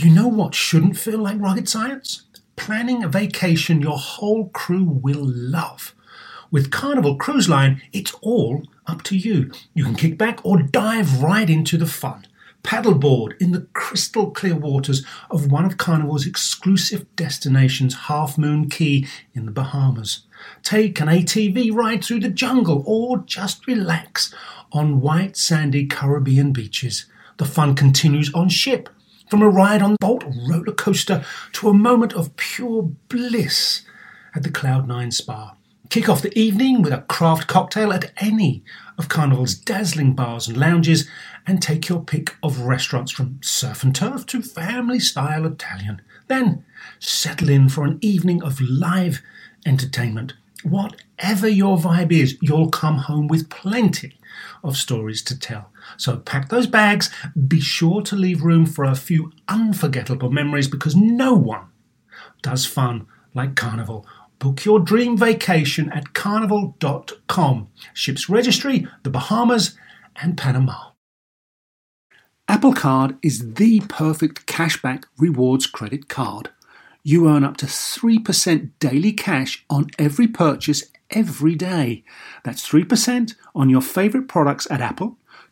You know what shouldn't feel like rocket science? Planning a vacation your whole crew will love. With Carnival Cruise Line, it's all up to you. You can kick back or dive right into the fun. Paddleboard in the crystal clear waters of one of Carnival's exclusive destinations, Half Moon Cay in the Bahamas. Take an ATV ride through the jungle or just relax on white sandy Caribbean beaches. The fun continues on ship, from a ride on Bolt roller coaster to a moment of pure bliss at the Cloud9 Spa. Kick off the evening with a craft cocktail at any of Carnival's dazzling bars and lounges, and take your pick of restaurants from surf and turf to family style Italian. Then settle in for an evening of live entertainment. Whatever your vibe is, you'll come home with plenty of stories to tell. So pack those bags, be sure to leave room for a few unforgettable memories because no one does fun like Carnival. Book your dream vacation at carnival.com. Ships registry, the Bahamas, and Panama. Apple Card is the perfect cashback rewards credit card. You earn up to 3% daily cash on every purchase every day. That's 3% on your favorite products at Apple,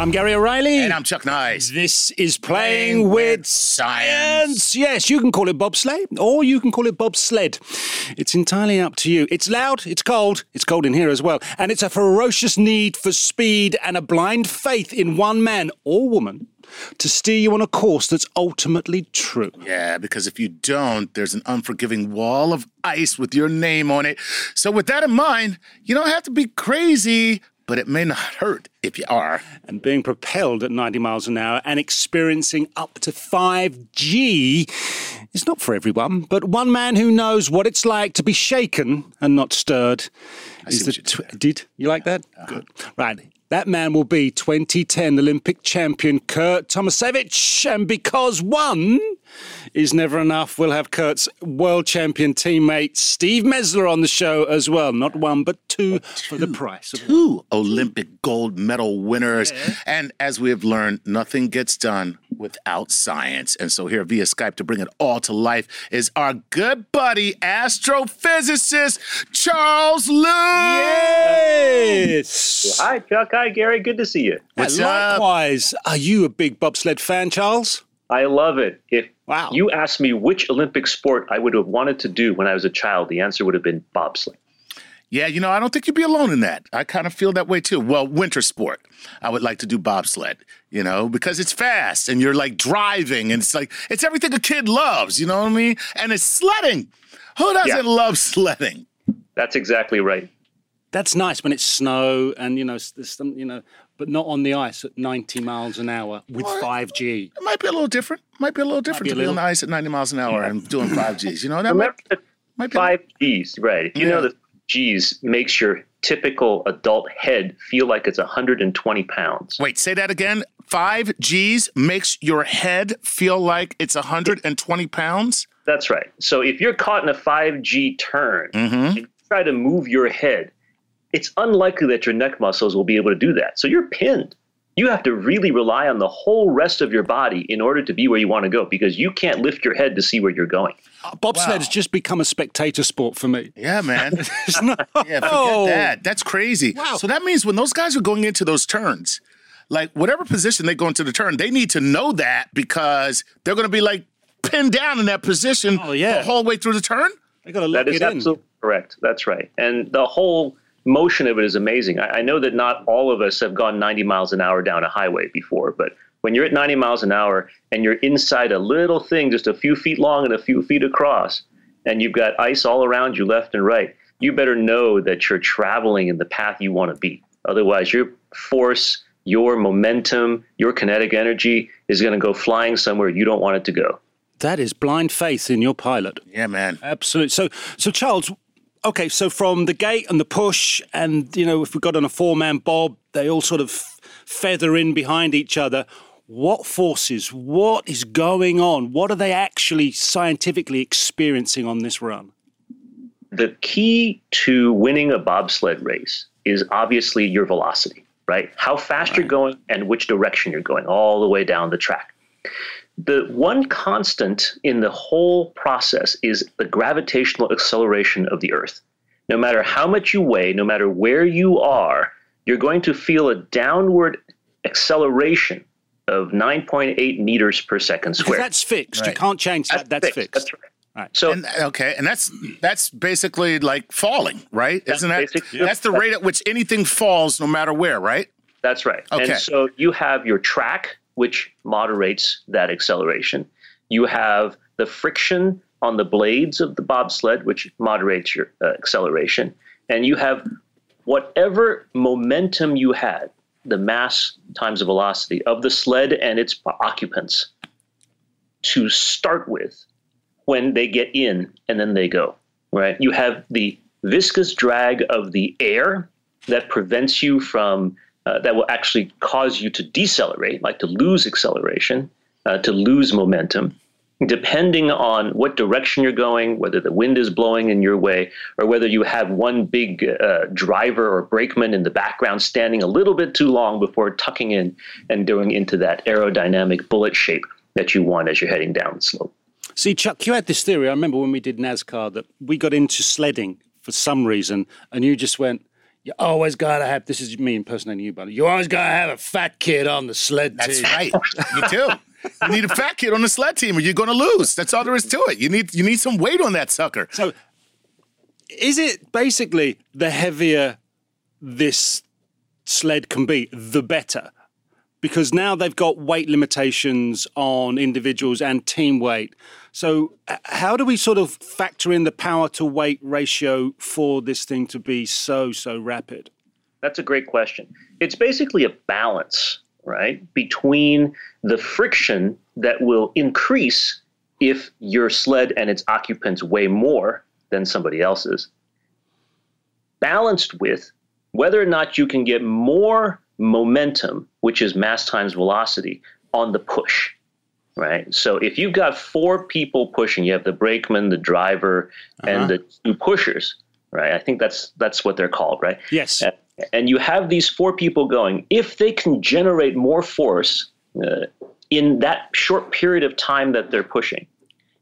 I'm Gary O'Reilly. And I'm Chuck Nice. This is Playing with Science. Yes, you can call it bobsleigh or you can call it bobsled. It's entirely up to you. It's loud, it's cold, it's cold in here as well, and it's a ferocious need for speed and a blind faith in one man or woman to steer you on a course that's ultimately true. Yeah, because if you don't, there's an unforgiving wall of ice with your name on it. So, with that in mind, you don't have to be crazy, but it may not hurt if you are. And being propelled at 90 miles an hour and experiencing up to 5G is not for everyone, but one man who knows what it's like to be shaken and not stirred is the. Tw- did you like that? Uh-huh. Good. Right. That man will be 2010 Olympic champion Kurt Tomasevicz. And because one is never enough. We'll have Kurt's world champion teammate Steve Mesler on the show as well. Not one, but two, two for the price. two Olympic gold medal winners. Yeah. And as we have learned, nothing gets done without science. And so here via Skype to bring it all to life is our good buddy, astrophysicist Charles Liu. Yes. Well, hi, Chuck. Hi, Gary. Good to see you. What's likewise, up? are you a big bobsled fan, Charles? I love it. If wow. you asked me which Olympic sport I would have wanted to do when I was a child, the answer would have been bobsleigh. Yeah, you know, I don't think you'd be alone in that. I kind of feel that way too. Well, winter sport, I would like to do bobsled, you know, because it's fast and you're like driving and it's like, it's everything a kid loves, you know what I mean? And it's sledding. Who doesn't yeah. love sledding? That's exactly right. That's nice when it's snow and, you know, there's some, you know, but not on the ice at 90 miles an hour with well, 5G. It might be a little different. Might be a little different be to little... be on the ice at 90 miles an hour and doing 5Gs. You know, that Remember might, might be 5Gs, right. You yeah. know that Gs makes your typical adult head feel like it's 120 pounds. Wait, say that again. 5Gs makes your head feel like it's 120 pounds? That's right. So if you're caught in a 5G turn mm-hmm. and you try to move your head, it's unlikely that your neck muscles will be able to do that. So you're pinned. You have to really rely on the whole rest of your body in order to be where you want to go because you can't lift your head to see where you're going. Uh, bobsled wow. has just become a spectator sport for me. Yeah, man. no. Yeah, forget oh. that. That's crazy. Wow. So that means when those guys are going into those turns, like whatever position they go into the turn, they need to know that because they're going to be like pinned down in that position oh, yeah. the whole way through the turn. They got to look That is absolutely correct. That's right. And the whole motion of it is amazing. I, I, know that not all of us have gone 90 miles an hour down a highway before, but when you're at 90 miles an hour and you're inside a little thing just a few feet long and a few feet across, and you've got ice all around you left and right, you better know that you're traveling in the path you want to be. Otherwise, your force, your momentum, your kinetic energy is going to go flying somewhere you don't want it to go. That is blind faith in your pilot. Yeah, man. Absolutely. So, so Charles, okay, so from the gate and the push, and you know, if we got on a four-man bob, they all sort of feather in behind each other. What forces? What is going on? What are they actually scientifically experiencing on this run? The key to winning a bobsled race is obviously your velocity, right? How fast right. you're going and which direction you're going, all the way down the track. The one constant in the whole process is the gravitational acceleration of the Earth. No matter how much you weigh, no matter where you are, you're going to feel a downward acceleration of 9.8 meters per second square. Because that's fixed. Right. You can't change that. That's, that's fixed. That's right. Right. So and, okay, and that's that's basically like falling, right? Isn't that that's the rate at which anything falls, no matter where, right? That's right. Okay. And so you have your track, which moderates that acceleration. You have the friction on the blades of the bobsled, which moderates your uh, acceleration, and you have whatever momentum you had, the mass times the velocity of the sled and its occupants to start with when they get in and then they go, right? You have the viscous drag of the air that prevents you from, uh, that will actually cause you to decelerate, like to lose acceleration, uh, to lose momentum, depending on what direction you're going, whether the wind is blowing in your way, or whether you have one big uh, driver or brakeman in the background standing a little bit too long before tucking in and going into that aerodynamic bullet shape that you want as you're heading down the slope. See, Chuck, you had this theory. I remember when we did NASCAR that we got into sledding for some reason, and you just went, you always gotta have. This is me impersonating you, buddy. You always gotta have a fat kid on the sled That's team. right. you too. You need a fat kid on the sled team, or you're gonna lose. That's all there is to it. You need you need some weight on that sucker. So, is it basically the heavier this sled can be, the better? Because now they've got weight limitations on individuals and team weight. So, how do we sort of factor in the power to weight ratio for this thing to be so, so rapid? That's a great question. It's basically a balance, right, between the friction that will increase if your sled and its occupants weigh more than somebody else's, balanced with whether or not you can get more momentum, which is mass times velocity, on the push right? So if you've got four people pushing, you have the brakeman, the driver, uh-huh. and the two pushers, right? I think that's that's what they're called, right? Yes. And you have these four people going. If they can generate more force uh, in that short period of time that they're pushing,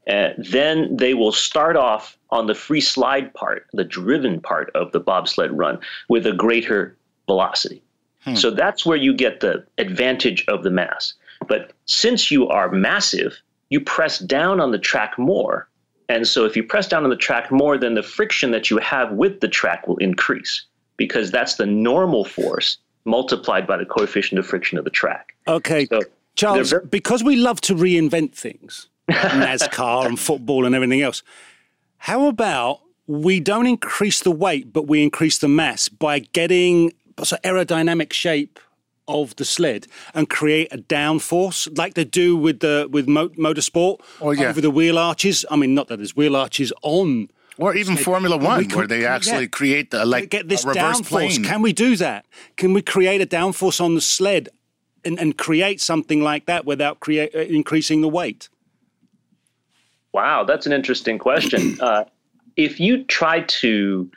uh, then they will start off on the free slide part, the driven part of the bobsled run, with a greater velocity. Hmm. So that's where you get the advantage of the mass. But since you are massive, you press down on the track more. And so if you press down on the track more, then the friction that you have with the track will increase because that's the normal force multiplied by the coefficient of friction of the track. Okay. So Charles, very- because we love to reinvent things, NASCAR and football and everything else, how about we don't increase the weight, but we increase the mass by getting so aerodynamic shape of the sled and create a downforce like they do with the with mo- motorsport oh, yeah. over the wheel arches. I mean, not that there's wheel arches on. Or even sled. Formula One, where they actually yeah, create the like get this reverse downforce. plane. Can we do that? Can we create a downforce on the sled and, and create something like that without create uh, increasing the weight? Wow, that's an interesting question. uh, if you try to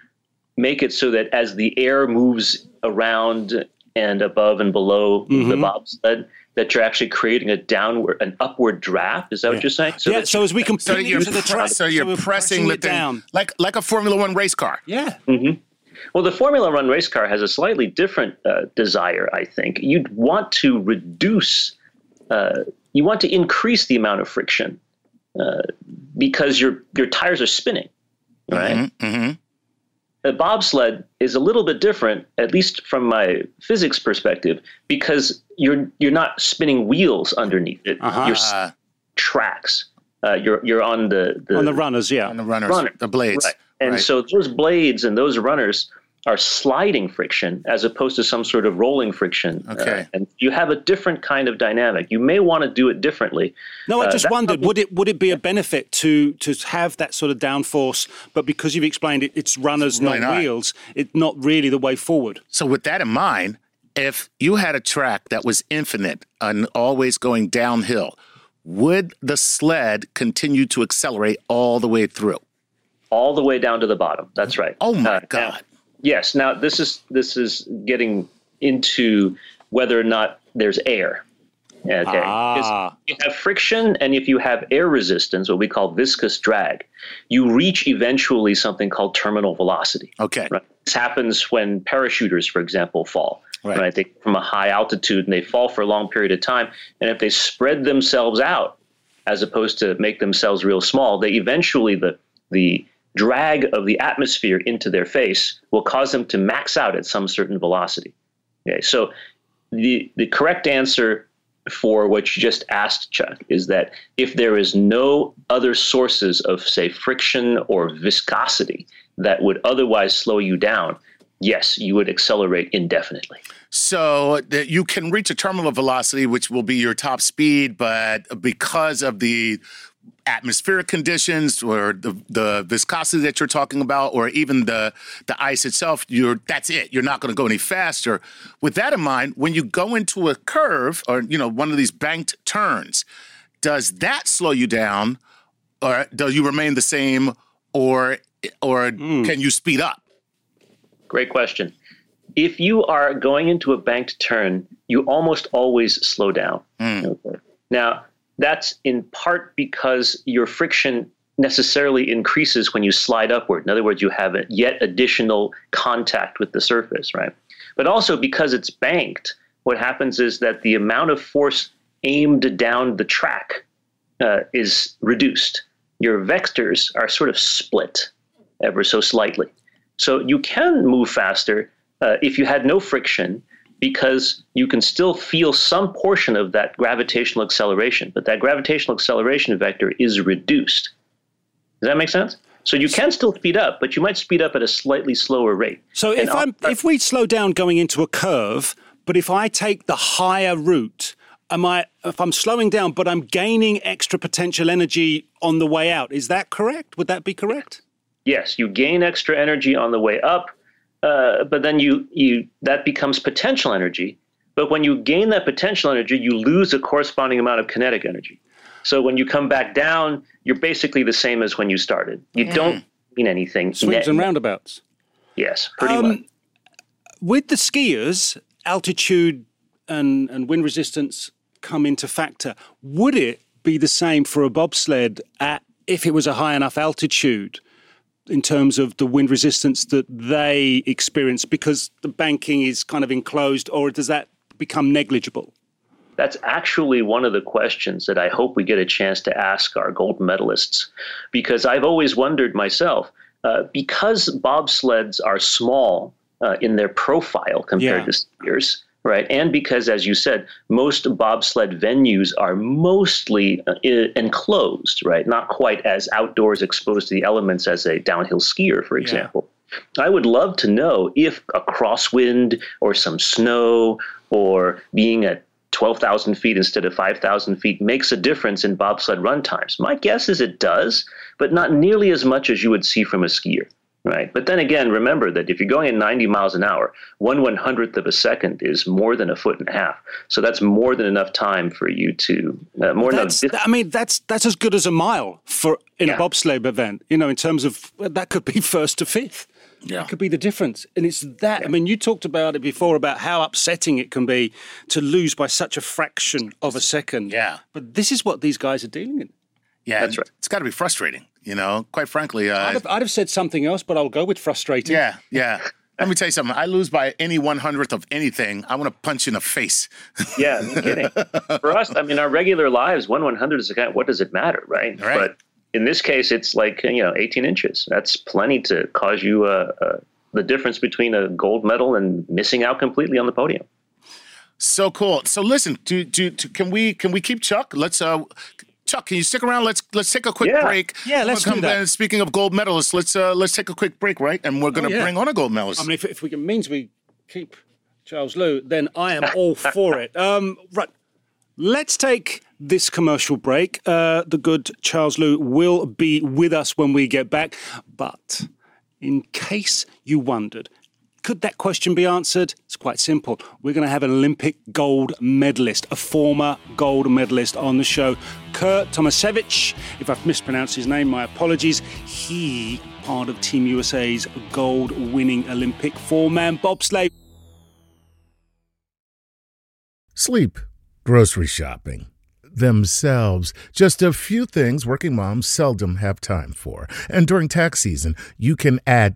make it so that as the air moves around and above and below mm-hmm. the bobsled that you're actually creating a downward, an upward draft. Is that yeah. what you're saying? So yeah. So as we can so you're into the track, so you're so pressing, it down, like like a Formula One race car. Yeah. Mm-hmm. Well, the Formula One race car has a slightly different uh, desire. I think you'd want to reduce, uh, you want to increase the amount of friction uh, because your your tires are spinning, right? Mm-hmm, mm-hmm a bobsled is a little bit different, at least from my physics perspective, because you're you're not spinning wheels underneath it. Uh-huh. You're tracks. Uh, you're you're on the, the on the runners, yeah, on the runners, runner. the blades, right. And right. so those blades and those runners are sliding friction as opposed to some sort of rolling friction. Uh, and you have a different kind of dynamic. You may want to do it differently. No, I Uh, just that's wondered something- would it would it be a benefit to to have that sort of downforce, but because you've explained it, it's runners, Why not not? wheels. It's not really the way forward. So with that in mind, if you had a track that was infinite and always going downhill, would the sled continue to accelerate all the way through? all the way down to the bottom. That's right. Oh my Uh, now- God. Yes. Now this is this is getting into whether or not there's air. Okay. Ah. You have friction, and if you have air resistance, what we call viscous drag, you reach eventually something called terminal velocity. Okay. Right. This happens when parachuters, for example, fall. Right. Right. They from a high altitude and they fall for a long period of time. And if they spread themselves out, as opposed to make themselves real small, they eventually the the drag of the atmosphere into their face will cause them to max out at some certain velocity. Okay. So the the correct answer for what you just asked, Chuck, is that if there is no other sources of, say, friction or viscosity that would otherwise slow you down, yes, you would accelerate indefinitely. So that you can reach a terminal velocity, which will be your top speed, but because of the atmospheric conditions or the, the viscosity that you're talking about, or even the the ice itself, you're that's it. You're not going to go any faster. With that in mind, when you go into a curve or you know one of these banked turns, does that slow you down, or do you remain the same, or or hmm. can you speed up? Great question. If you are going into a banked turn, you almost always slow down. Hmm. Okay. Now, that's in part because your friction necessarily increases when you slide upward. In other words, you have yet additional contact with the surface, right? But also because it's banked, what happens is that the amount of force aimed down the track uh, is reduced. Your vectors are sort of split ever so slightly. So you can move faster uh, if you had no friction because you can still feel some portion of that gravitational acceleration, but that gravitational acceleration vector is reduced. Does that make sense? So you can still speed up, but you might speed up at a slightly slower rate. So if I'm if we slow down going into a curve, but if I take the higher route, am I if I'm slowing down but I'm gaining extra potential energy on the way out, is that correct? Would that be correct? yes, you gain extra energy on the way up, uh, but then you you that becomes potential energy. But when you gain that potential energy, you lose a corresponding amount of kinetic energy. So when you come back down, you're basically the same as when you started. You don't mean anything. Swings net- and roundabouts. Yes, pretty Um, much. With the skiers, altitude and, and wind resistance come into factor. Would it be the same for a bobsled at if it was a high enough altitude in terms of the wind resistance that they experience because the banking is kind of enclosed, or does that become negligible? That's actually one of the questions that I hope we get a chance to ask our gold medalists, because I've always wondered myself, uh, because bobsleds are small uh, in their profile compared Yeah. to skiers, right? And because, as you said, most bobsled venues are mostly uh, enclosed, right? Not quite as outdoors exposed to the elements as a downhill skier, for example. I would love to know if a crosswind or some snow or being at 12,000 feet instead of 5,000 feet makes a difference in bobsled run times. My guess is it does, but not nearly as much as you would see from a skier. Right. But then again, remember that if you're going at 90 miles an hour, one one hundredth of a second is more than a foot and a half. So that's more than enough time for you to, uh, more than That's, enough I mean, that's that's as good as a mile for in a bobsleigh event. You know, in terms of that could be first to fifth. Yeah. That could be the difference, and it's that. I mean, you talked about it before about how upsetting it can be to lose by such a fraction of a second. Yeah. But this is what these guys are dealing in. Yeah, That's right. It's got to be frustrating, you know. Quite frankly, uh, I'd have, I'd have said something else, but I'll go with frustrating. yeah, yeah. Let me tell you something. I lose by any one hundredth of anything. I want to punch you in the face. Yeah, no kidding. For us, I mean, our regular lives, one one hundred is a kind. What does it matter, right? Right. But in this case, it's like you know, eighteen inches. That's plenty to cause you uh, uh, the difference between a gold medal and missing out completely on the podium. So cool. So listen, do, do, do, can we can we keep Chuck? Let's uh Chuck, can you stick around? Let's let's take a quick Yeah. break. Yeah, let's We'll do that. back. Speaking of gold medalists, let's uh, let's take a quick break, right? And we're going to Oh, yeah. bring on a gold medalist. I mean, if, if we can means we keep Charles Liu, then I am all for it. Um, right. Let's take this commercial break. Uh, the good Charles Liu will be with us when we get back. But in case you wondered, could that question be answered? It's quite simple. We're going to have an Olympic gold medalist, a former gold medalist on the show, Kurt Tomasevicz. If I've mispronounced his name, my apologies. He part of Team USA's gold-winning Olympic four-man bobsleigh. Sleep, grocery shopping, themselves, just a few things working moms seldom have time for. And during tax season, you can add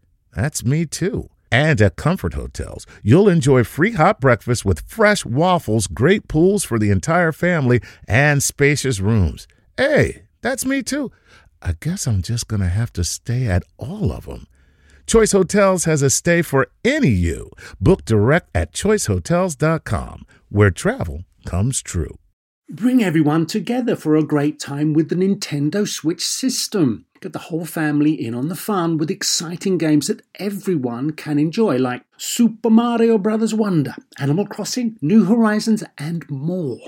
That's me too. And at Comfort Hotels, you'll enjoy free hot breakfast with fresh waffles, great pools for the entire family, and spacious rooms. Hey, that's me too. I guess I'm just going to have to stay at all of them. Choice Hotels has a stay for any you. Book direct at choicehotels.com, where travel comes true. Bring everyone together for a great time with the Nintendo Switch system. Get the whole family in on the fun with exciting games that everyone can enjoy, like Super Mario Bros. Wonder, Animal Crossing, New Horizons, and more.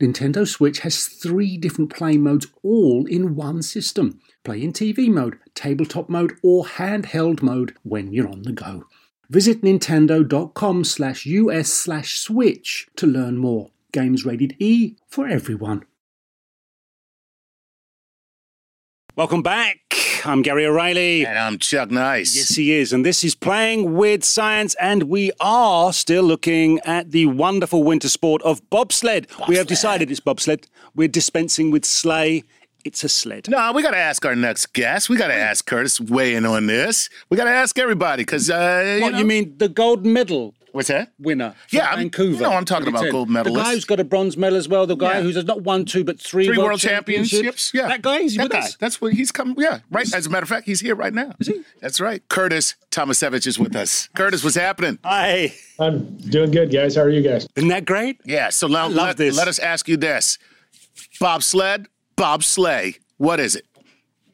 Nintendo Switch has three different play modes all in one system play in TV mode, tabletop mode, or handheld mode when you're on the go. Visit nintendo.com slash us slash switch to learn more. Games rated E for everyone. Welcome back. I'm Gary O'Reilly. and I'm Chuck Nice. Yes, he is. And this is Playing with Science. And we are still looking at the wonderful winter sport of bobsled. We have decided it's bobsled. We're dispensing with sleigh. It's a sled. No, we got to ask our next guest. We got to ask Curtis weigh in on this. We got to ask everybody because uh, what, know- you mean the gold medal What's that? winner from Yeah, I'm- Vancouver? you know I'm talking about 2010. gold The guy who's got a bronze medal as well. The guy Yeah. who's not one, two, but three, Three world, world championships. Yeah, That guy. Is he that with guy. us? That's what he's come. Yeah, right. As a matter of fact, he's here right now. Is he? That's right. Curtis Tomasevicz is with us. Curtis, what's happening? Hi. I'm doing good, guys. How are you guys? Isn't that great? Yeah. So now love let, this. let us ask you this: bobsled, bobsleigh. What is it?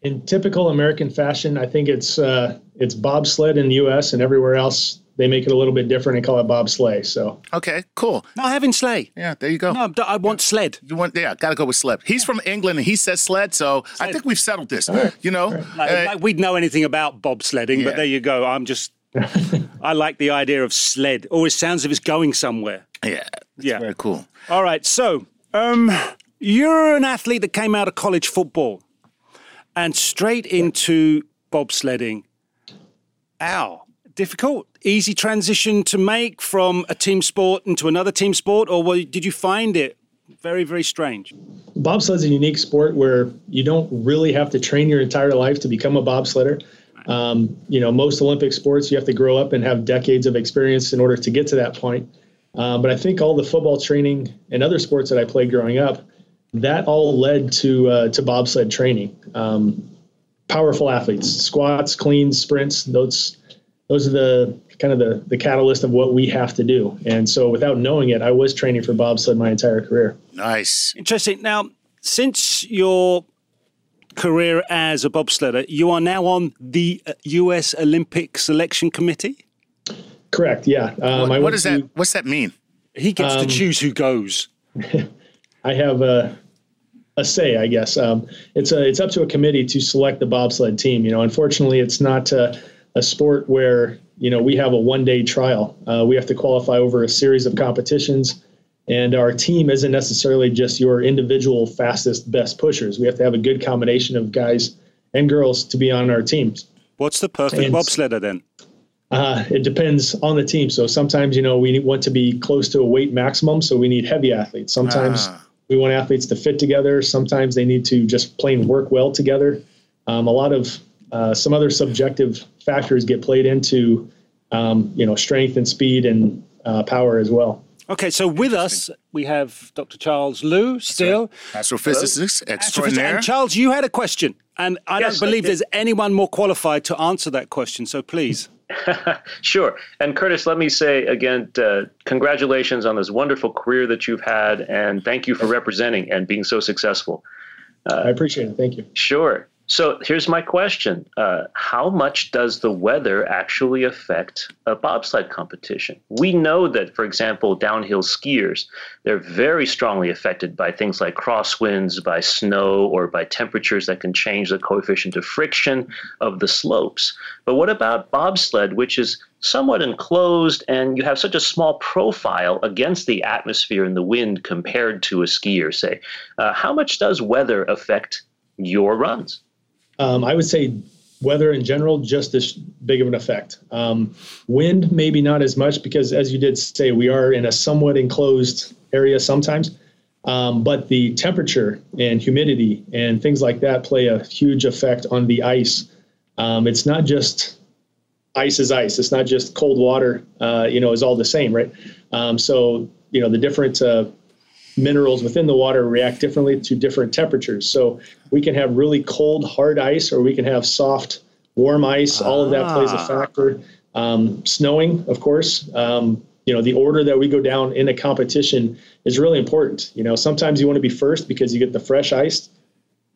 In typical American fashion, I think it's uh, it's bobsled in the U.S. and everywhere else they make it a little bit different and call it bobsleigh. So Okay, cool. No, having sleigh. Yeah, there you go. No, I want sled. You want, yeah, gotta go with sled. He's from England and he says sled, so I think we've settled this. You know, Like, Uh, like we'd know anything about bobsledding, Yeah. but there you go. I'm just. I like the idea of sled. Always sounds as if it's going somewhere. yeah, that's Yeah. very cool. All right, so um, you're an athlete that came out of college football and straight into bobsledding. Ow, difficult, easy transition to make from a team sport into another team sport, or did you find it very, very strange? bobsled's a unique sport where you don't really have to train your entire life to become a bobsledder. Um, you know, most Olympic sports, you have to grow up and have decades of experience in order to get to that point. Uh, but I think all the football training and other sports that I played growing up, that all led to uh, to bobsled training. Um, powerful athletes, squats, cleans, sprints. Those those are the kind of the the catalyst of what we have to do. And so, without knowing it, I was training for bobsled my entire career. Nice, interesting. Now, since your career as a bobsledder, you are now on the U.S. uh, Olympic Selection Committee. Correct. Yeah. Um, what, what does to, that? What's that mean? He gets um, to choose who goes. I have a, a say, I guess. Um, it's a, it's up to a committee to select the bobsled team. You know, unfortunately, it's not a, a sport where you know we have a one day trial. Uh, we have to qualify over a series of competitions, and our team isn't necessarily just your individual fastest, best pushers. We have to have a good combination of guys and girls to be on our teams. What's the perfect and, bobsledder then? Uh, it depends on the team. So sometimes, you know, we want to be close to a weight maximum, so we need heavy athletes. Sometimes ah. we want athletes to fit together. Sometimes they need to just plain work well together. Um, a lot of uh, some other subjective factors get played into, um, you know, strength and speed and uh, power as well. Okay, so with us we have Dr. Charles Liu still, astrophysicist extraordinaire. And Charles, you had a question, and I yes, don't believe there's anyone more qualified to answer that question. So please. sure. And Curtis, let me say again, uh, congratulations on this wonderful career that you've had, and thank you for representing and being so successful. Uh, I appreciate it. Thank you. Sure. So here's my question uh, How much does the weather actually affect a bobsled competition? We know that, for example, downhill skiers, they're very strongly affected by things like crosswinds, by snow, or by temperatures that can change the coefficient of friction of the slopes. But what about bobsled, which is somewhat enclosed and you have such a small profile against the atmosphere and the wind compared to a skier, say? Uh, how much does weather affect your runs? Um, I would say weather in general, just as big of an effect. Um, wind, maybe not as much because, as you did say, we are in a somewhat enclosed area sometimes. Um, but the temperature and humidity and things like that play a huge effect on the ice. Um, it's not just ice is ice. It's not just cold water. Uh, you know, is all the same, right? Um, so you know the different uh, minerals within the water react differently to different temperatures. So we can have really cold, hard ice, or we can have soft, warm ice. Ah. All of that plays a ah. factor. Um, snowing, of course. Um, you know, the order that we go down in a competition is really important. You know, sometimes you want to be first because you get the fresh ice.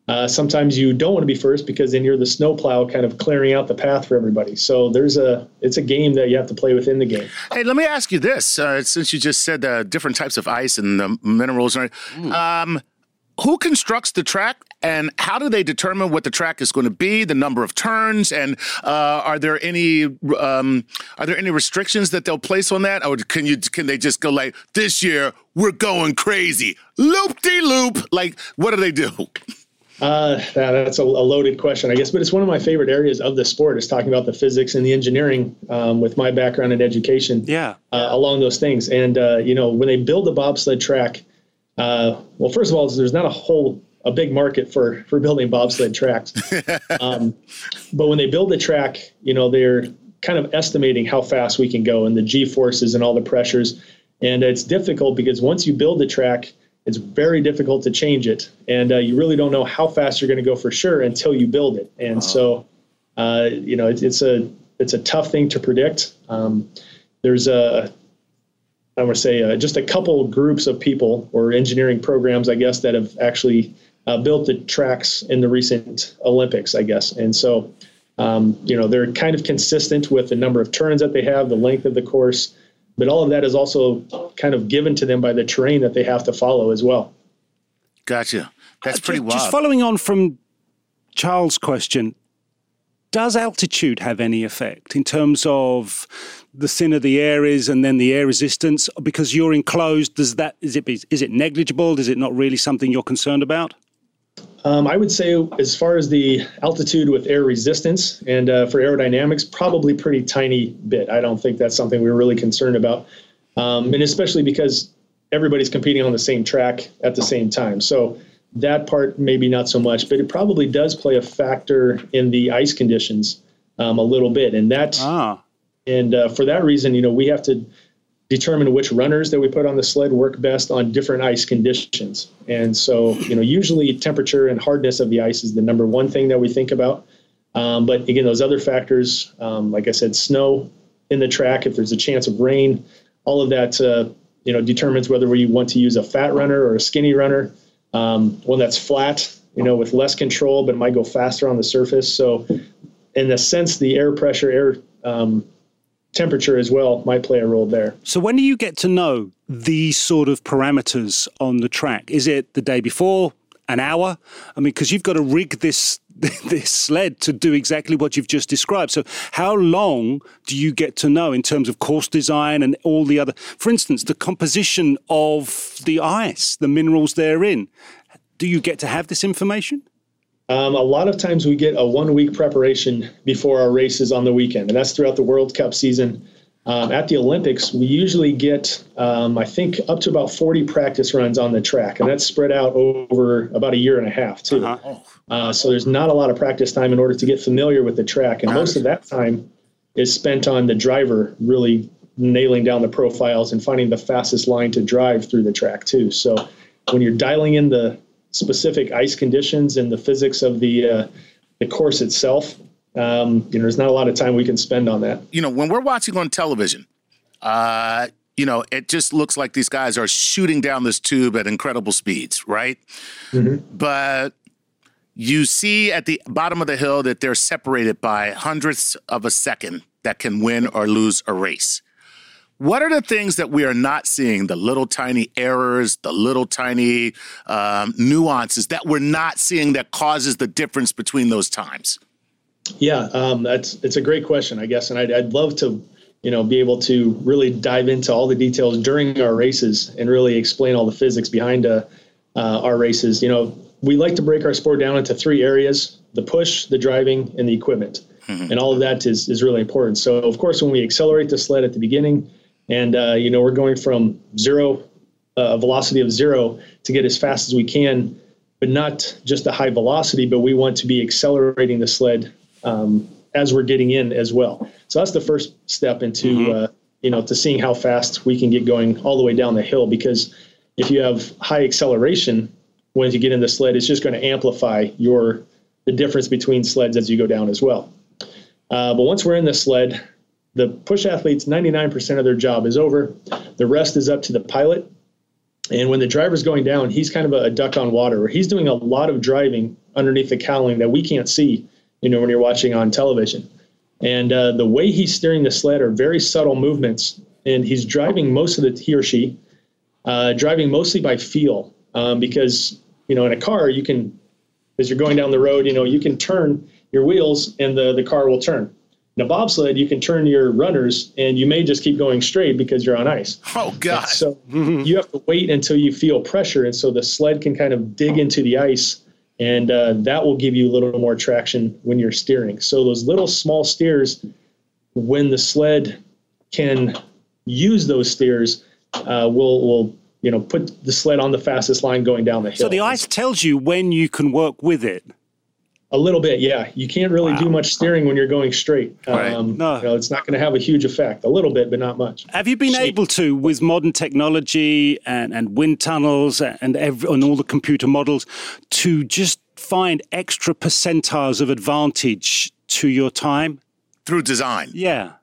Uh, sometimes you don't want to be first because then you're the snowplow kind of clearing out the path for everybody. So there's a it's a game that you have to play within the game. Hey, let me ask you this: uh, since you just said uh, different types of ice and the minerals, mm. um, who constructs the track and how do they determine what the track is going to be the number of turns and uh, are there any um, are there any restrictions that they'll place on that or can you can they just go like this year we're going crazy loop de loop like what do they do Uh, that's a, a, loaded question, I guess, but it's one of my favorite areas of the sport is talking about the physics and the engineering um, with my background in education. Yeah. Uh, along those things. And, uh, you know, when they build a bobsled track, uh, well, first of all, there's not a whole, a big market for, for building bobsled tracks. um, but when they build the track, you know, they're kind of estimating how fast we can go and the G forces and all the pressures. And it's difficult because once you build the track, it's very difficult to change it, and uh, you really don't know how fast you're going to go for sure until you build it. And wow. so, uh, you know, it's, it's a it's a tough thing to predict. Um, there's a I want to say uh, just a couple groups of people or engineering programs, I guess, that have actually uh, built the tracks in the recent Olympics, I guess. And so, um, you know, they're kind of consistent with the number of turns that they have, the length of the course, but all of that is also kind of given to them by the terrain that they have to follow as well. Gotcha. That's pretty uh, just, wild. Just following on from Charles' question, does altitude have any effect in terms of the thinner the air is and then the air resistance? Because you're enclosed, does that is it is it negligible? Is it not really something you're concerned about? Um, I would say, as far as the altitude with air resistance and uh, for aerodynamics, probably pretty tiny bit. I don't think that's something we're really concerned about, um, and especially because everybody's competing on the same track at the same time. So that part maybe not so much, but it probably does play a factor in the ice conditions um, a little bit, and that Ah, and uh, for that reason, you know, we have to determine which runners that we put on the sled work best on different ice conditions. And so, you know, usually temperature and hardness of the ice is the number one thing that we think about. Um, but again, those other factors, um, like I said, snow in the track, if there's a chance of rain, all of that, uh, you know, determines whether we want to use a fat runner or a skinny runner, um, one that's flat, you know, with less control, but might go faster on the surface. So, in a sense, the air pressure, air um, temperature as well might play a role there. So when do you get to know these sort of parameters on the track? Is it the day before, an hour? I mean, because you've got to rig this this sled to do exactly what you've just described. So how long do you get to know in terms of course design and all the other? For instance, the composition of the ice, the minerals therein. Do you get to have this information? Um, a lot of times we get a one week preparation before our races on the weekend, and that's throughout the World Cup season. Um, at the Olympics, we usually get, um, I think, up to about 40 practice runs on the track, and that's spread out over about a year and a half, too. Uh, so there's not a lot of practice time in order to get familiar with the track, and most of that time is spent on the driver really nailing down the profiles and finding the fastest line to drive through the track, too. So when you're dialing in the specific ice conditions and the physics of the uh, the course itself, um, you know, there's not a lot of time we can spend on that. You know, when we're watching on television, uh, you know, it just looks like these guys are shooting down this tube at incredible speeds, right? But you see at the bottom of the hill that they're separated by hundredths of a second that can win or lose a race. What are the things that we are not seeing? The little tiny errors, the little tiny um, nuances that we're not seeing that causes the difference between those times. Yeah, um, that's it's a great question, I guess, and I'd, I'd love to, you know, be able to really dive into all the details during our races and really explain all the physics behind uh, uh, our races. You know, we like to break our sport down into three areas: the push, the driving, and the equipment. And all of that is is really important. So, of course, when we accelerate the sled at the beginning, and uh, you know, we're going from zero, uh, a velocity of zero, to get as fast as we can, but not just a high velocity, but we want to be accelerating the sled um, as we're getting in as well. So that's the first step into uh, you know to seeing how fast we can get going all the way down the hill. Because if you have high acceleration once you get in the sled, it's just going to amplify your the difference between sleds as you go down as well. Uh, but once we're in the sled, the push athletes 99% of their job is over. The rest is up to the pilot. And when the driver's going down, he's kind of a, duck on water, where he's doing a lot of driving underneath the cowling that we can't see you know, when you're watching on television. And uh, the way he's steering the sled are very subtle movements, and he's driving most of the he or she uh, driving mostly by feel, um, because you know in a car you can, as you're going down the road, you know you can turn your wheels and the the car will turn. In a bobsled, you can turn your runners, and you may just keep going straight because you're on ice. Oh God! So you have to wait until you feel pressure, and so the sled can kind of dig into the ice and uh, that will give you a little more traction when you're steering. So those little small steers, when the sled can use those steers, uh, will will you know put the sled on the fastest line going down the hill. So the ice tells you when you can work with it. A little bit, yeah. You can't really do much steering when you're going straight. Right. Um, No. you know, it's not going to have a huge effect. A little bit, but not much. Have you been able to, with modern technology and, and wind tunnels and, every, and all the computer models, to just find extra percentiles of advantage to your time? Through design. Yeah.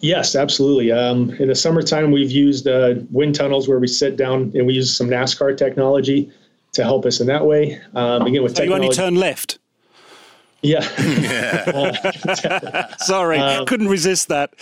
Yes, absolutely. Um, in the summertime, we've used uh, wind tunnels where we sit down and we use some NASCAR technology to help us in that way. Um, again, with So you only turn left. yeah. Sorry, Um, couldn't resist that.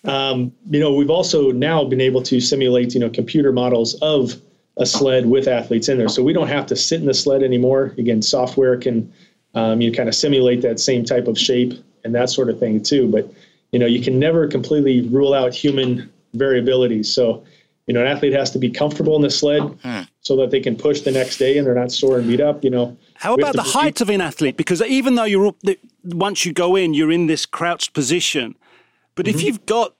um, you know, we've also now been able to simulate, you know, computer models of a sled with athletes in there. So we don't have to sit in the sled anymore. Again, software can, um, you kind of simulate that same type of shape and that sort of thing too. But, you know, you can never completely rule out human variability. So, you know, an athlete has to be comfortable in the sled so that they can push the next day and they're not sore and beat up, you know. How We about the to- height of an athlete? Because even though you're up, the, once you go in, you're in this crouched position. But Mm-hmm. if you've got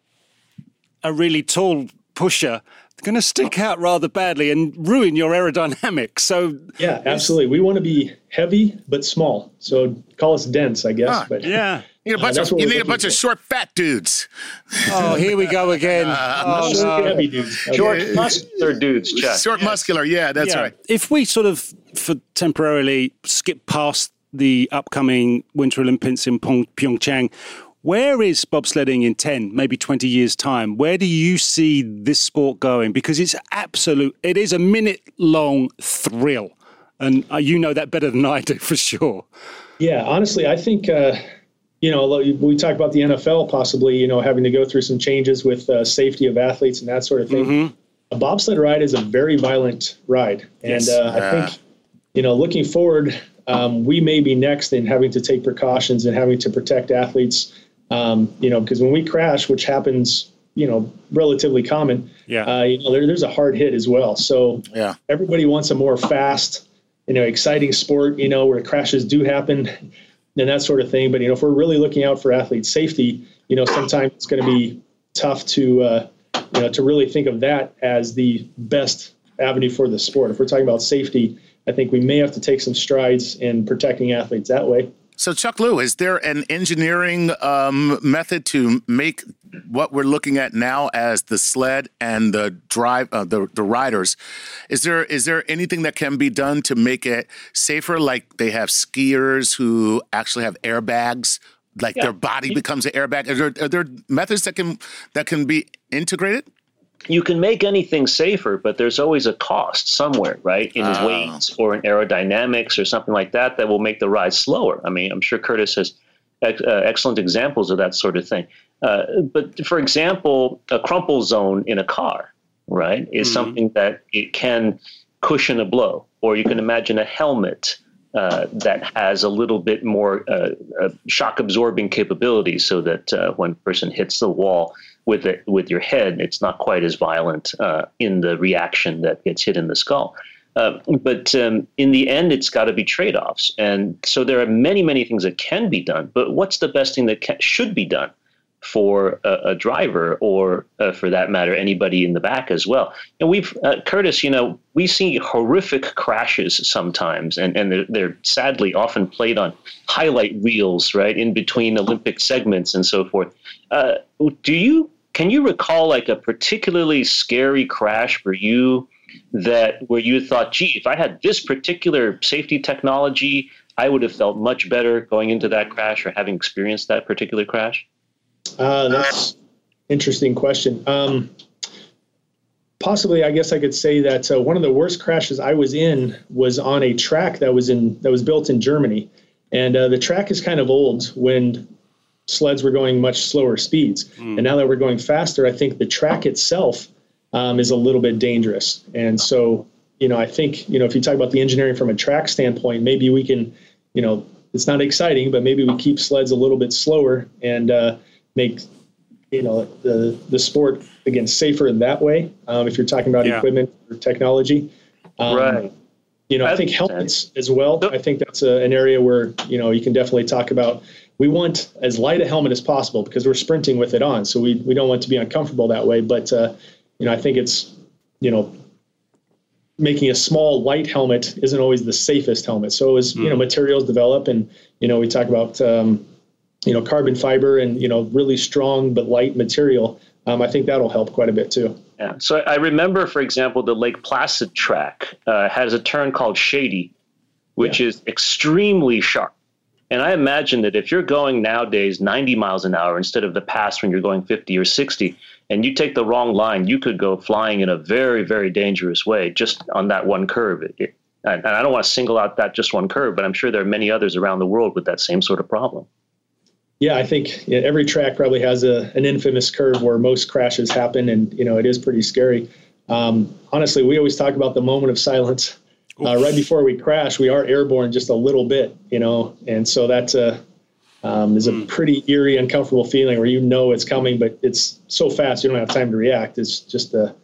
a really tall pusher, going to stick out rather badly and ruin your aerodynamics. So yeah, absolutely. We want to be heavy but small. So call us dense, I guess. Ah, but yeah. You need a Uh, bunch, that's of, you need a looking bunch of short, fat dudes. Oh, here we go again. oh, short, no. heavy dudes. Okay. Short, muscular dudes, Chuck. Short, muscular. Yeah, that's Yeah. right. If we sort of, for temporarily, skip past the upcoming Winter Olympics in Pong- Pyeongchang, where is bobsledding in 10, maybe 20 years' time? Where do you see this sport going? Because it's absolute, it is a minute long thrill. And uh, you know that better than I do for sure. Yeah, honestly, I think uh, you know we talk about the NFL possibly you know having to go through some changes with uh, safety of athletes and that sort of thing. A bobsled ride is a very violent ride, and Yes. uh, I think you know looking forward, um, we may be next in having to take precautions and having to protect athletes. Um, you know, because when we crash, which happens, you know, relatively common. Yeah. Uh, you know, there, there's a hard hit as well. So Yeah. everybody wants a more fast, you know, exciting sport, you know, where crashes do happen and that sort of thing. But, you know, if we're really looking out for athlete safety, you know, sometimes it's going to be tough to, uh, you know, to really think of that as the best avenue for the sport. If we're talking about safety, I think we may have to take some strides in protecting athletes that way. So, Chuck Liu, is there an engineering um, method to make what we're looking at now as the sled and the drive, uh, the the riders? Is there is there anything that can be done to make it safer? Like they have skiers who actually have airbags, like their body becomes an airbag. Are there, are there methods that can that can be integrated? You can make anything safer, but there's always a cost somewhere, right? In Ah. weight or in aerodynamics or something like that that will make the ride slower. I mean, I'm sure Curtis has ex- uh, excellent examples of that sort of thing. Uh, but for example, a crumple zone in a car, right, is something that it can cushion a blow. Or you can imagine a helmet uh, that has a little bit more uh, uh, shock absorbing capability so that uh, when a person hits the wall with it with your head, it's not quite as violent uh, in the reaction that gets hit in the skull. Uh, but um, in the end, it's got to be trade offs. And so there are many, many things that can be done. But what's the best thing that can, should be done? for a, a driver or uh, for that matter anybody in the back as well and we've uh, curtis you know we see horrific crashes sometimes and, and they're, they're sadly often played on highlight reels right in between olympic segments and so forth uh, do you can you recall like a particularly scary crash for you that where you thought gee if i had this particular safety technology i would have felt much better going into that crash or having experienced that particular crash Uh, that's interesting question. Um, possibly, I guess I could say that uh, one of the worst crashes I was in was on a track that was in that was built in Germany, and uh, the track is kind of old when sleds were going much slower speeds, and now that we're going faster, I think the track itself um, is a little bit dangerous, and so you know I think you know if you talk about the engineering from a track standpoint, maybe we can you know it's not exciting, but maybe we keep sleds a little bit slower and uh, make you know the the sport again safer in that way. Um, if you're talking about Yeah. equipment or technology, um, right You know, I think helmets as well. I think that's a, an area where you know you can definitely talk about. We want as light a helmet as possible because we're sprinting with it on, so we we don't want to be uncomfortable that way. But uh, you know, I think it's you know making a small light helmet isn't always the safest helmet. So as you know, materials develop, and you know, we talk about um, you know carbon fiber and you know really strong but light material. Um, I think that'll help quite a bit too. Yeah. So I remember, for example, the Lake Placid track uh, has a turn called Shady, which is extremely sharp. And I imagine that if you're going nowadays 90 miles an hour instead of the past when you're going 50 or 60, and you take the wrong line, you could go flying in a very, very dangerous way just on that one curve. It, and I don't want to single out that just one curve, but I'm sure there are many others around the world with that same sort of problem. Yeah, I think every track probably has a, an infamous curve where most crashes happen, and you know it is pretty scary. Um, honestly, we always talk about the moment of silence. Uh, right before we crash, we are airborne just a little bit, you know, and so that's uh, um, is a pretty eerie, uncomfortable feeling where you know it's coming, but it's so fast you don't have time to react. It's just a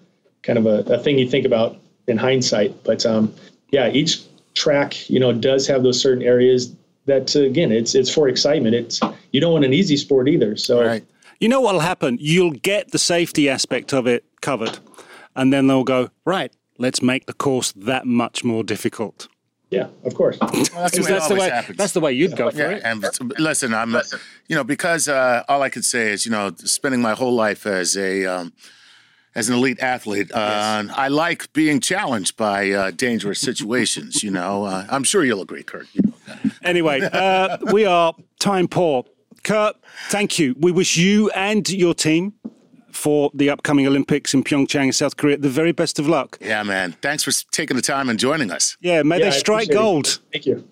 kind of a, a thing you think about in hindsight. But um, yeah, each track, you know, does have those certain areas that uh, again, it's it's for excitement. It's you don't want an easy sport either. So Right. You know what'll happen? You'll get the safety aspect of it covered. and then they'll go, right, let's make the course that much more difficult. Yeah, of course. Well, that's, the way, that's the way happens. that's the way you'd go for Yeah, it. and listen, I'm, you know, because uh, all I could say is, you know, spending my whole life as a um, as an elite athlete, uh, I like being challenged by uh, dangerous situations. You know, uh, I'm sure you'll agree, Kurt. You know. Anyway, uh, we are time poor. Kurt, thank you. We wish you and your team for the upcoming Olympics in Pyeongchang South Korea the very best of luck. Yeah, man. Thanks for taking the time and joining us. Yeah, may Yeah, they strike appreciate it. gold. Thank you.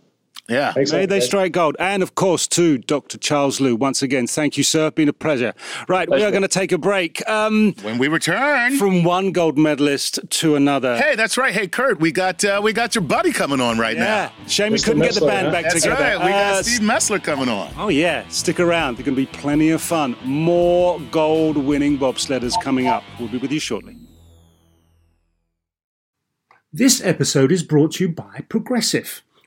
Yeah. Thanks. May they strike gold. And of course, to Dr. Charles Liu, once again, thank you, sir. Been a pleasure. Right, we are going to take a break um, When we return. from one gold medalist to another. Hey, that's right. Hey, Kurt, we got uh, we got your buddy coming on right yeah, now. shame we couldn't get the band huh? back That's together. right. We got Uh, Steve Mesler coming on. Oh, yeah. Stick around. There's going to be plenty of fun. More gold winning bobsledders coming up. We'll be with you shortly. This episode is brought to you by Progressive,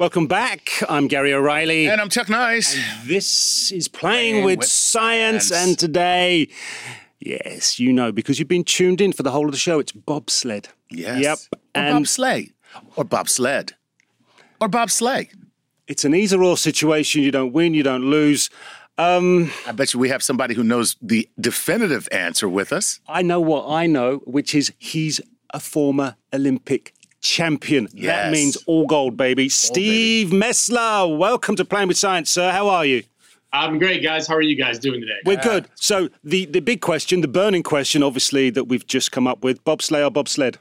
Welcome back. I'm Gary O'Reilly. And I'm Chuck Nice. This is Playing, Playing with, with science. Science. and today, yes, you know, because you've been tuned in for the whole of the show, it's bobsled. Yes. Yep. Or And Bob Sleigh. Or bobsled. Or bobsleigh. It's an either or situation. You don't win, you don't lose. Um, I bet you we have somebody who knows the definitive answer with us. I know what I know, which is he's a former Olympic champion. That means all gold, baby. Steve Mesler, welcome to Playing with Science, sir. How are you? I'm great, guys. How are you guys doing today? We're good. So the, the big question, the burning question, obviously, that we've just come up with, bobsleigh or bobsled?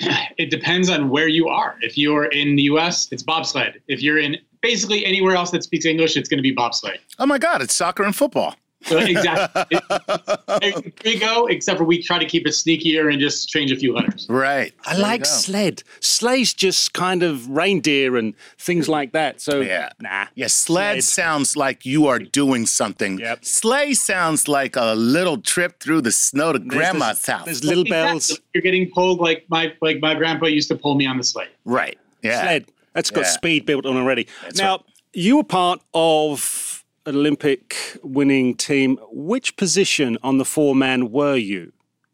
It depends on where you are. If you're in the U.S., it's bobsled. If you're in basically anywhere else that speaks English, it's going to be bobsleigh. Oh my God, it's soccer and football. So exactly. we go. Except for we try to keep it sneakier and just change a few letters. Right. I There like go. sled. Sleigh's just kind of reindeer and things like that. So, Yeah. nah. Yeah, sled, Sled. sounds like you are doing something. Yep. Sleigh sounds like a little trip through the snow to There's- grandma's there's, house. There's little bells. Exactly. You're getting pulled like my like my grandpa used to pull me on the sleigh. right. Yeah. Sled. That's got Yeah. speed built on already. now, you were part of an Olympic winning team. Which position on the four man were you?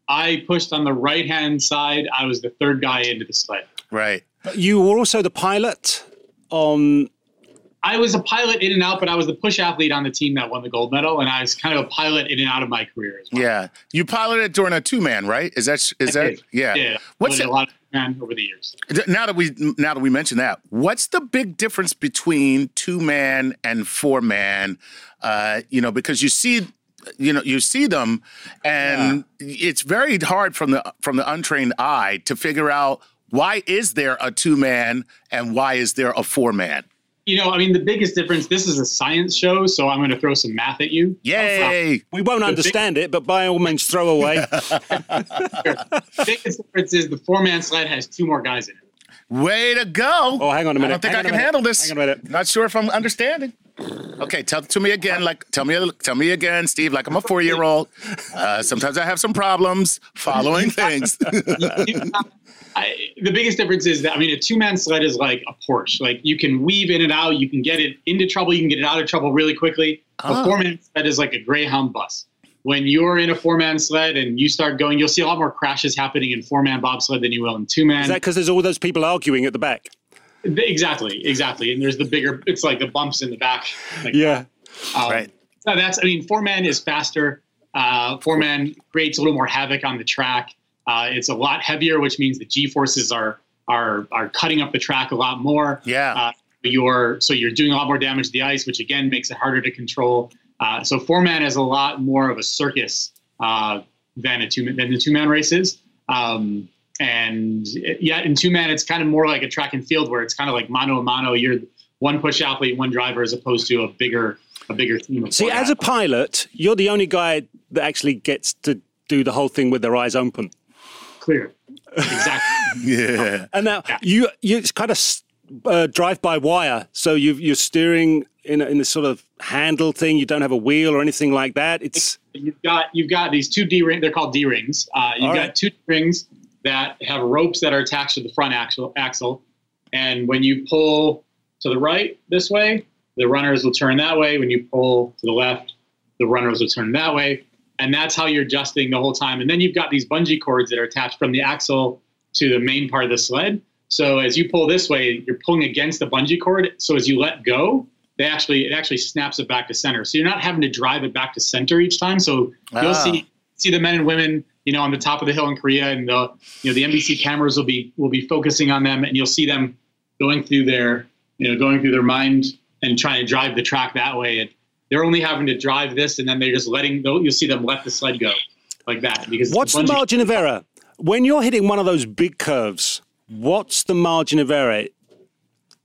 I pushed on the right hand side. I was the third guy into the sled. Right. You were also the pilot on. I was a pilot in and out, but I was the push athlete on the team that won the gold medal, and I was kind of a pilot in and out of my career as well. Yeah. You piloted during a two man, right? Is that is that did. yeah. Yeah, What's Piloted it, a lot of man over the years. now that we now that we mention that, what's the big difference between two man and four man? Uh, you know, because you see you know you see them and it's very hard from the from the untrained eye to figure out why is there a two man and why is there a four man You know, I mean, the biggest difference. This is a science show, so I'm going to throw some math at you. yay We won't understand it, but by all means, throw away. The biggest difference is the four man sled has two more guys in it. way to go Oh, hang on a minute. I don't think Hang i can minute. handle this Hang on a minute. not sure if i'm understanding okay tell to me again like tell me tell me again steve like i'm a four-year-old uh, sometimes i have some problems following things I, the biggest difference is that I mean, a two man sled is like a Porsche. Like you can weave in and out, you can get it into trouble, you can get it out of trouble really quickly. Ah. A four man sled is like a Greyhound bus. When you're in a four man sled and you start going, you'll see a lot more crashes happening in four man bobsled than you will in two man. Is that because there's all those people arguing at the back? Exactly, exactly. And there's the bigger, it's like the bumps in the back. Like, Yeah. um, Right. So that's, I mean, four man is faster. Uh, four man creates a little more havoc on the track. Uh, it's a lot heavier, which means the G forces are are are cutting up the track a lot more. yeah Uh, you're so you're doing a lot more damage to the ice, which again makes it harder to control. Uh, so four man is a lot more of a circus uh, than a two than the two man race is. Um, and yet in two man, it's kind of more like a track and field where it's kind of like mano a mano. You're one push athlete, one driver, as opposed to a bigger a bigger team. See, as a pilot, you're the only guy that actually gets to do the whole thing with their eyes open. Clear, exactly. Yeah. And now you you it's kind of uh, drive by wire, so you you're steering in a, in this sort of handle thing. You don't have a wheel or anything like that. It's You've got you've got these two D ring. They're called D rings. Uh, you've All got right. two rings that have ropes that are attached to the front axle. Axle, and when you pull to the right this way, the runners will turn that way. When you pull to the left, the runners will turn that way. And that's how you're adjusting the whole time. And then you've got these bungee cords that are attached from the axle to the main part of the sled. So as you pull this way, you're pulling against the bungee cord. So as you let go, they actually it actually snaps it back to center. So you're not having to drive it back to center each time. So Ah. you'll see see the men and women, you know, on the top of the hill in Korea, and the you know the NBC cameras will be will be focusing on them, and you'll see them going through their you know going through their mind and trying to drive the track that way. And they're only having to drive this, and then they're just letting. You'll see them let the sled go like that because what's the margin of error when you're hitting one of those big curves? What's the margin of error?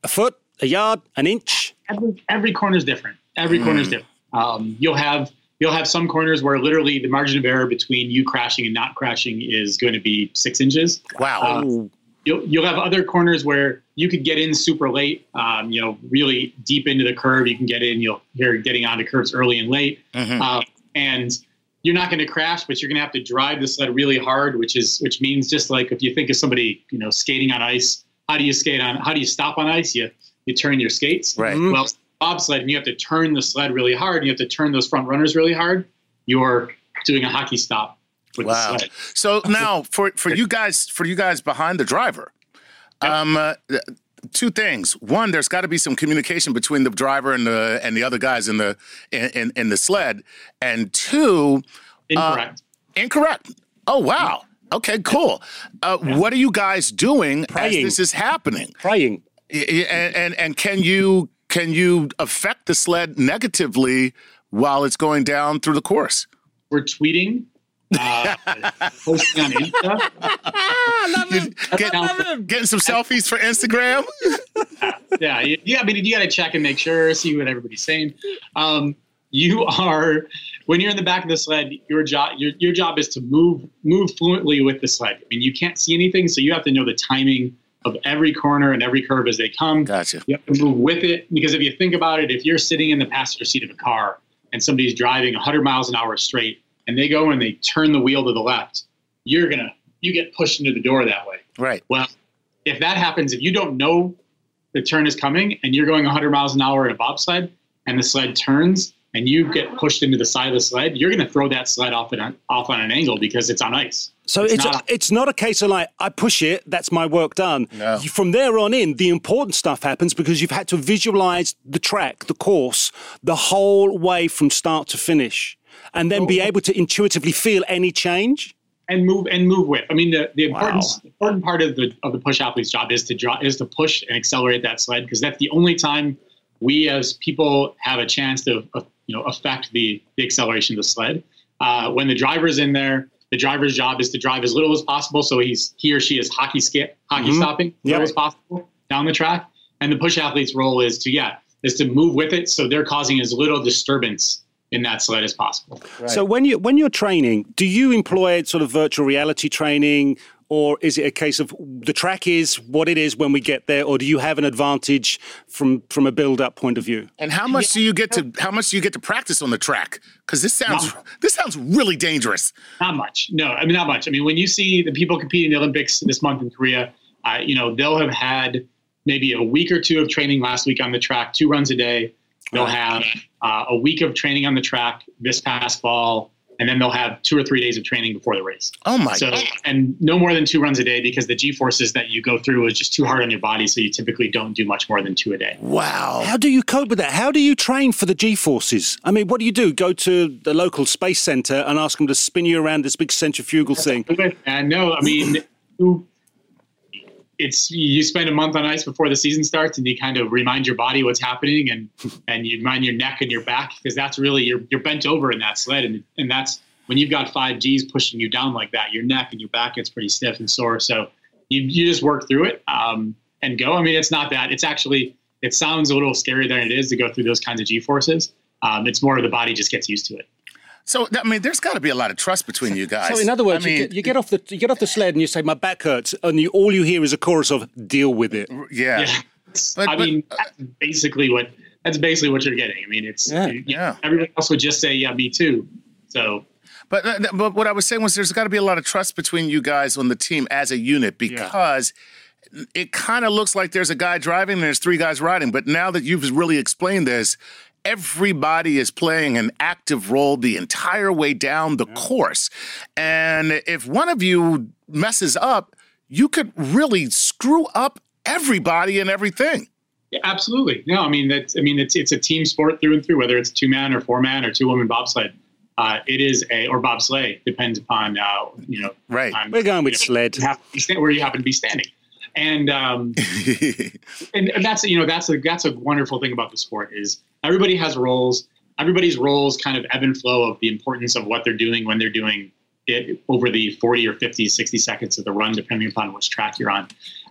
A foot, a yard, an inch? every every corner is different. Every corner is different. Um, you'll have you'll have some corners where literally the margin of error between you crashing and not crashing is going to be six inches. Wow. Uh, you'll you'll have other corners where you could get in super late. Um, you know, really deep into the curve, you can get in. You'll you're getting onto curves early and late, uh, and you're not going to crash, but you're going to have to drive the sled really hard, which is which means just like if you think of somebody you know skating on ice, how do you skate on? How do you stop on ice? You you turn your skates. Right. Well, bobsled, and you have to turn the sled really hard. And you have to turn those front runners really hard. You're doing a hockey stop with Wow. the sled. So now for for you guys for you guys behind the driver, um, uh, two things. One, there's got to be some communication between the driver and the and the other guys in the in in, in the sled. And two, Incorrect. incorrect. Oh wow. Okay, cool. Uh, What are you guys doing as this is happening? Praying. Y- y- And, and and can you can you affect the sled negatively while it's going down through the course? We're tweeting, uh, posting on Insta. Get- getting some selfies for Instagram. yeah, you- yeah. I mean, you got to check and make sure, see what everybody's saying. Um, you are when you're in the back of the sled. Your job, your, your job is to move move fluently with the sled. I mean, you can't see anything, so you have to know the timing of every corner and every curve as they come. Gotcha. You have to move with it because if you think about it, if you're sitting in the passenger seat of a car and somebody's driving 100 miles an hour straight and they go and they turn the wheel to the left, you're gonna you get pushed into the door that way. Right. Well, if that happens, if you don't know the turn is coming and you're going 100 miles an hour in a bobsled and the sled turns and you get pushed into the side of the sled, you're going to throw that sled off, an, off on an angle because it's on ice. So it's not- it's not a case of like I push it, that's my work done. No. From there on in, the important stuff happens because you've had to visualize the track, the course, the whole way from start to finish, and then be able to intuitively feel any change. and move and move with. I mean, the, the important important part of the of the push athlete's job is to draw is to push and accelerate that sled because that's the only time we as people have a chance to uh, you know affect the the acceleration of the sled. Uh, when the driver's in there, the driver's job is to drive as little as possible, so he's he or she is hockey sk- hockey stopping as little as possible down the track. And the push athlete's role is to yeah is to move with it, so they're causing as little disturbance in that sled as possible. So when you when you're training, do you employ sort of virtual reality training, or is it a case of the track is what it is when we get there, or do you have an advantage from from a build up point of view? And how much do you get to how much do you get to practice on the track? Because this sounds this sounds really dangerous. Not much. No, I mean not much. I mean when you see the people competing in the Olympics this month in Korea, uh, you know they'll have had maybe a week or two of training last week on the track, two runs a day. They'll have uh, a week of training on the track this past fall, and then they'll have two or three days of training before the race. Oh my So, god. and no more than two runs a day because the G forces that you go through is just too hard on your body. So you typically don't do much more than two a day. Wow. How do you cope with that? How do you train for the G forces? I mean, what do you do? Go to the local space center and ask them to spin you around this big centrifugal thing? And no, I mean, you- it's you spend a month on ice before the season starts, and you kind of remind your body what's happening, and and you remind your neck and your back because that's really you're you're bent over in that sled, and and that's when you've got five Gs pushing you down like that, your neck and your back gets pretty stiff and sore. So you, you just work through it um, and go. I mean, it's not that. It's actually it sounds a little scarier than it is to go through those kinds of G forces. Um, it's more of the body just gets used to it. So I mean, there's got to be a lot of trust between you guys. So in other words, I mean, you, get, you get off the you get off the sled and you say my back hurts, and you, all you hear is a chorus of "deal with it." yeah. Yeah. But- I but- mean, that's basically what that's basically what you're getting. I mean, it's Yeah. you- Yeah. Everyone else would just say, "Yeah, me too." So But uh, but what I was saying was there's got to be a lot of trust between you guys on the team as a unit because it kind of looks like there's a guy driving and there's three guys riding. But now that you've really explained this, everybody is playing an active role the entire way down the course. And if one of you messes up, you could really screw up everybody and everything. yeah, absolutely, no. I mean, that's I mean, it's it's a team sport through and through. Whether it's two man or four man or two woman bobsled, uh, it is a or bobsleigh depends upon uh, you know Right. time- We're going with you know, sled. you have to be sta- where you happen to be standing. And um, and, and that's you know that's a that's a wonderful thing about the sport is everybody has roles. Everybody's roles kind of ebb and flow of the importance of what they're doing when they're doing it over the 40 or 50, 60 seconds of the run, depending upon which track you're on.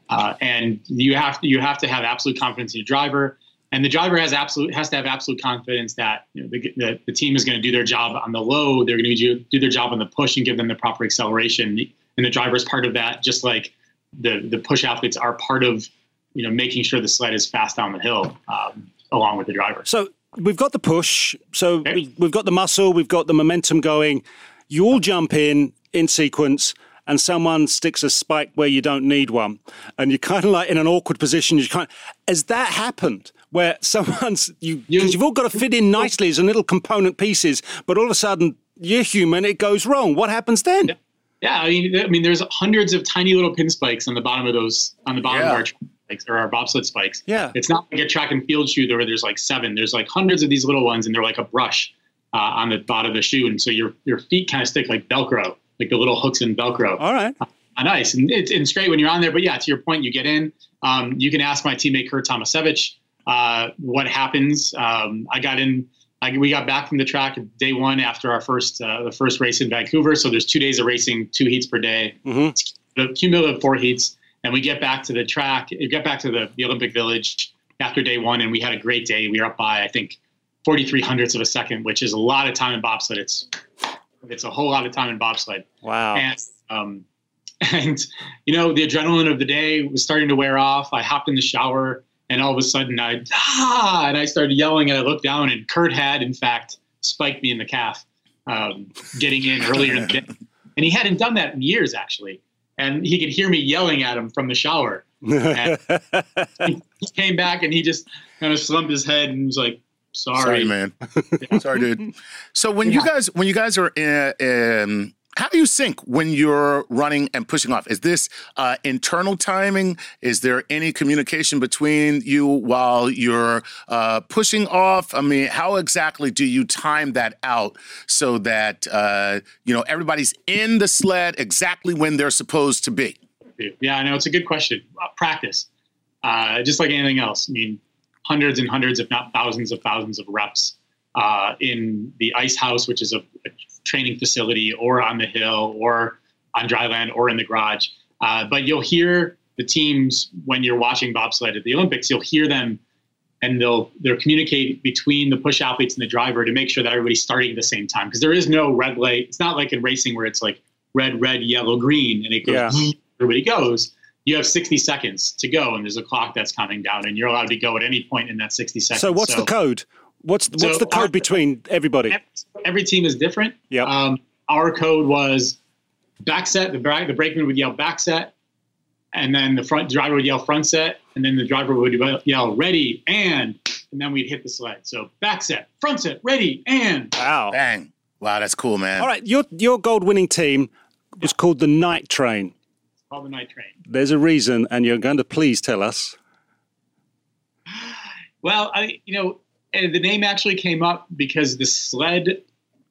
Uh, and you have to you have to have absolute confidence in your driver, and the driver has absolute has to have absolute confidence that you know, the, the, the team is going to do their job on the low. They're going to do, do their job on the push and give them the proper acceleration. And the driver is part of that, just like the the push athletes are part of you know making sure the sled is fast down the hill um, along with the driver. So we've got the push. So Okay. we- we've got the muscle. We've got the momentum going. You all jump in in sequence, and someone sticks a spike where you don't need one, and you're kind of like in an awkward position. You kind has that happened where someone's you because you've all got to fit in nicely as a little component pieces, but all of a sudden you're human. It goes wrong. What happens then? Yeah, I mean, I mean, there's hundreds of tiny little pin spikes on the bottom of those on the bottom Yeah. of our spikes or our bobsled spikes. Yeah. it's not like a track and field shoe where there's like seven. There's like hundreds of these little ones, and they're like a brush uh, on the bottom of the shoe, and so your your feet kind of stick like Velcro, like the little hooks in Velcro All right. on ice, and it's, it's great when you're on there. But yeah, to your point, you get in. Um, you can ask my teammate Kurt Tomasevicz uh, what happens. Um, I got in. I, we got back from the track day one after our first uh, the first race in Vancouver. So there's two days of racing, two heats per day, Mhm. the cumulative four heats, and we get back to the track. We get back to the, the Olympic Village after day one, and we had a great day. We were up by I think 43 hundredths of a second, which is a lot of time in bobsled. It's it's a whole lot of time in bobsled. Wow. And um, and you know the adrenaline of the day was starting to wear off. I hopped in the shower, and all of a sudden I ah, and I started yelling, and I looked down, and Kurt had in fact spiked me in the calf, um, getting in earlier in the day, and he hadn't done that in years actually, and he could hear me yelling at him from the shower. And he came back, and he just kind of slumped his head and was like, "Sorry, Sorry, man. Sorry, dude. So when you guys when you guys are in, in how do you sync when you're running and pushing off? Is this uh, internal timing? Is there any communication between you while you're uh, pushing off? I mean, how exactly do you time that out so that uh, you know everybody's in the sled exactly when they're supposed to be? Yeah, I know it's a good question. Uh, practice, uh, just like anything else. I mean, hundreds and hundreds, if not thousands of thousands of reps uh, in the ice house, which is a, a training facility, or on the hill, or on dry land, or in the garage. Uh, but you'll hear the teams when you're watching bobsled at the Olympics. You'll hear them, and they'll they'll communicate between the push athletes and the driver to make sure that everybody's starting at the same time. Because there is no red light. It's not like in racing where it's like red, red, yellow, green, and it goes. Yeah. Everybody goes. You have 60 seconds to go, and there's a clock that's counting down, and you're allowed to go at any point in that 60 seconds. so what's the code? What's what's So the code our- between everybody? every, every team is different. Yep. Um, our code was back set. The, bra- the brakeman would yell back set, and then the front driver would yell front set, and then the driver would yell ready and, and then we'd hit the sled. So back set, front set, ready and. Wow. Bang! Wow, that's cool, man. All right, your your gold winning team was called the Night Train. Called the night train. There's a reason, and you're going to please tell us. Well, I you know the name actually came up because the sled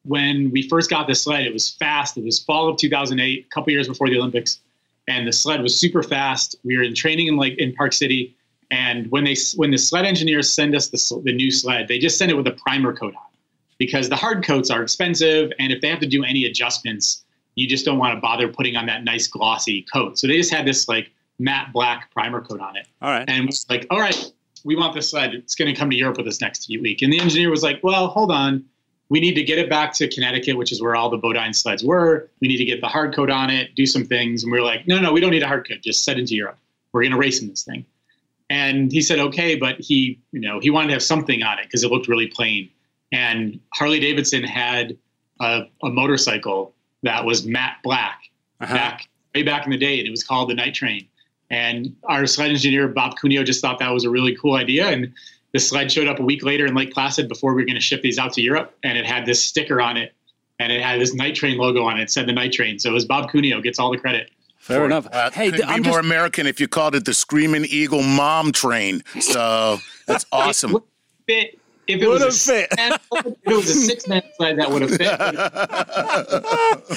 when we first got the sled, it was fast. It was fall of 2008, a couple years before the Olympics, and the sled was super fast. We were in training in like in Park City, and when they when the sled engineers send us the, the new sled, they just send it with a primer coat on. because the hard coats are expensive, and if they have to do any adjustments, you just don't want to bother putting on that nice glossy coat. So they just had this like matte black primer coat on it. All right. And was like, all right, we want this sled. It's going to come to Europe with us next week. And the engineer was like, well, hold on. We need to get it back to Connecticut, which is where all the Bo-Dyn sleds were. We need to get the hard coat on it, do some things. And we were like, no, no, we don't need a hard coat. Just send it to Europe. We're going to race in this thing. And he said, okay, but he, you know, he wanted to have something on it because it looked really plain. And Harley Davidson had a, a motorcycle that was matte black Uh-huh. back way back in the day, and it was called the Night Train. And our sled engineer Bob Cuneo just thought that was a really cool idea. And the sled showed up a week later in Lake Placid before we were going to ship these out to Europe, and it had this sticker on it, and it had this Night Train logo on it. It said the Night Train, so it was Bob Cuneo gets all the credit. Fair enough. Uh, hey, could th- be I'm more just American if you called it the Screaming Eagle Mom Train. So that's awesome. Fit if it Would was have a fit. six-man- if it was a six man sled that would have fit.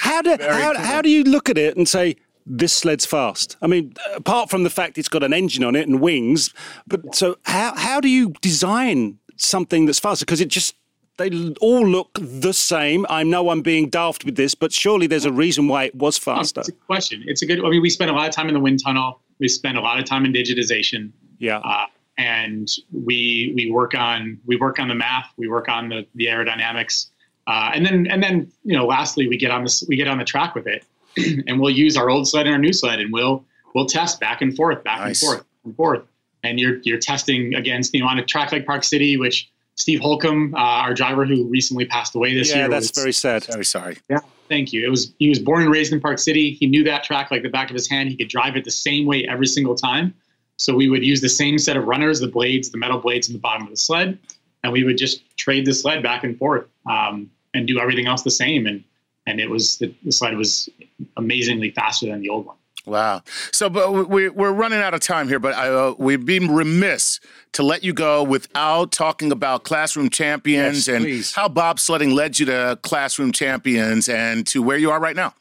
how do how, how do you look at it and say this sled's fast? I mean, apart from the fact it's got an engine on it and wings, but so how how do you design something that's faster? Because it just they all look the same. I know I'm being daft with this, but surely there's a reason why it was faster. It's a good question. It's a good. I mean, we spent a lot of time in the wind tunnel. We spent a lot of time in digitization. Yeah. uh, and we we work on we work on the math, we work on the the aerodynamics, uh, and then and then you know lastly we get on this we get on the track with it, and we'll use our old sled and our new sled, and we'll we'll test back and forth, back Nice. and forth, and forth, and you're you're testing against you know on a track like Park City, which Steve Holcomb, uh, our driver who recently passed away this yeah, year, that's was- very sad. Very sorry. yeah, thank you. It was he was born and raised in Park City. He knew that track like the back of his hand. He could drive it the same way every single time. So we would use the same set of runners, the blades, the metal blades in the bottom of the sled, and we would just trade the sled back and forth um, and do everything else the same. And and it was the, the sled was amazingly faster than the old one. Wow. So, but we, we're running out of time here, but I, uh, we've been remiss to let you go without talking about Classroom Champions Yes, and please. how bobsledding led you to Classroom Champions and to where you are right now.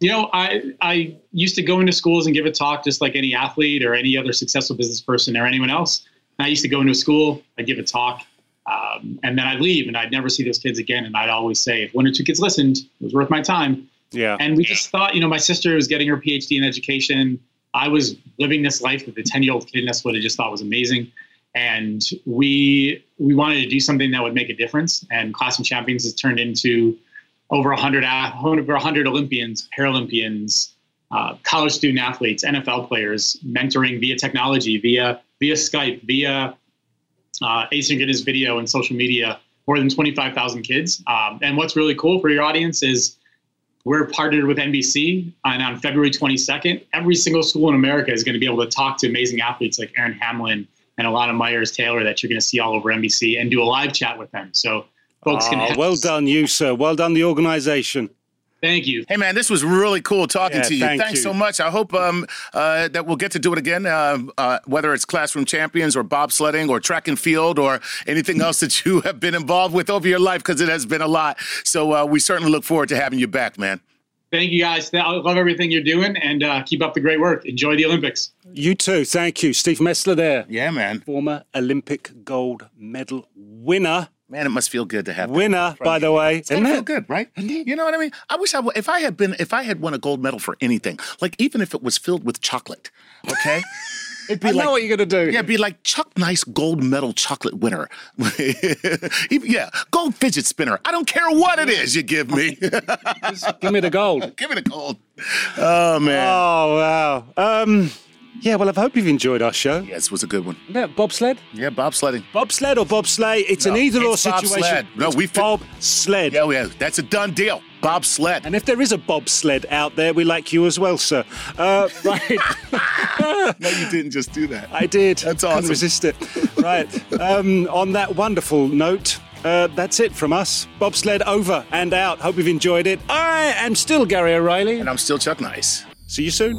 You know, I I used to go into schools and give a talk just like any athlete or any other successful business person or anyone else. And I used to go into a school, I'd give a talk, um, and then I'd leave and I'd never see those kids again. And I'd always say, if one or two kids listened, it was worth my time. Yeah. And we just thought, you know, my sister was getting her PhD in education. I was living this life that the 10 year old kid in Westwood I just thought was amazing. And we we wanted to do something that would make a difference. And Classroom Champions has turned into over 100, a- over 100 Olympians, Paralympians, uh, college student athletes, NFL players, mentoring via technology, via via Skype, via uh, asynchronous video and social media, more than 25,000 kids. Um, and what's really cool for your audience is we're partnered with NBC, and on February 22nd, every single school in America is going to be able to talk to amazing athletes like Erin Hamlin and Elana Meyers Taylor that you're going to see all over NBC and do a live chat with them. So folks can. Ah, have- well done, you sir. Well done, the organisation. Thank you. Hey, man, this was really cool talking Yeah, to you. thank Thanks you. so much. I hope um, uh, that we'll get to do it again, uh, uh, whether it's Classroom Champions or bobsledding or track and field or anything else that you have been involved with over your life, because it has been a lot. So uh, we certainly look forward to having you back, man. Thank you guys. I love everything you're doing and uh, keep up the great work. Enjoy the Olympics. You too. Thank you, Steve Mesler. There, Yeah, man. former Olympic gold medal winner. Man, it must feel good to have. Winner, by the way. It's Isn't feel it? good, right? You know what I mean? I wish I, w- if I had been, if I had won a gold medal for anything, like even if it was filled with chocolate, okay? It'd be I like, know what you're going to do. Yeah, it'd be like Chuck Nice gold medal chocolate winner. Yeah, gold fidget spinner. I don't care what it is you give me. Give me the gold. give me the gold. Oh man. Oh, wow. Um, yeah, well, I hope you've enjoyed our show. Yes, this was a good one. Yeah, bobsled? Yeah, bobsledding. Bobsled or bobsleigh? It's an No, either or it's situation. bobsled. No, It's we fi- bobsled. Yeah, yeah, that's a done deal. Bobsled. And if there is a bobsled out there, we like you as well, sir. Uh, right. no, you didn't just do that. I did. That's Couldn't resist it. Right. Um, on that wonderful note, uh, that's it from us. Bobsled over and out. Hope you've enjoyed it. I am still Gary O'Reilly. And I'm still Chuck Nice. See you soon.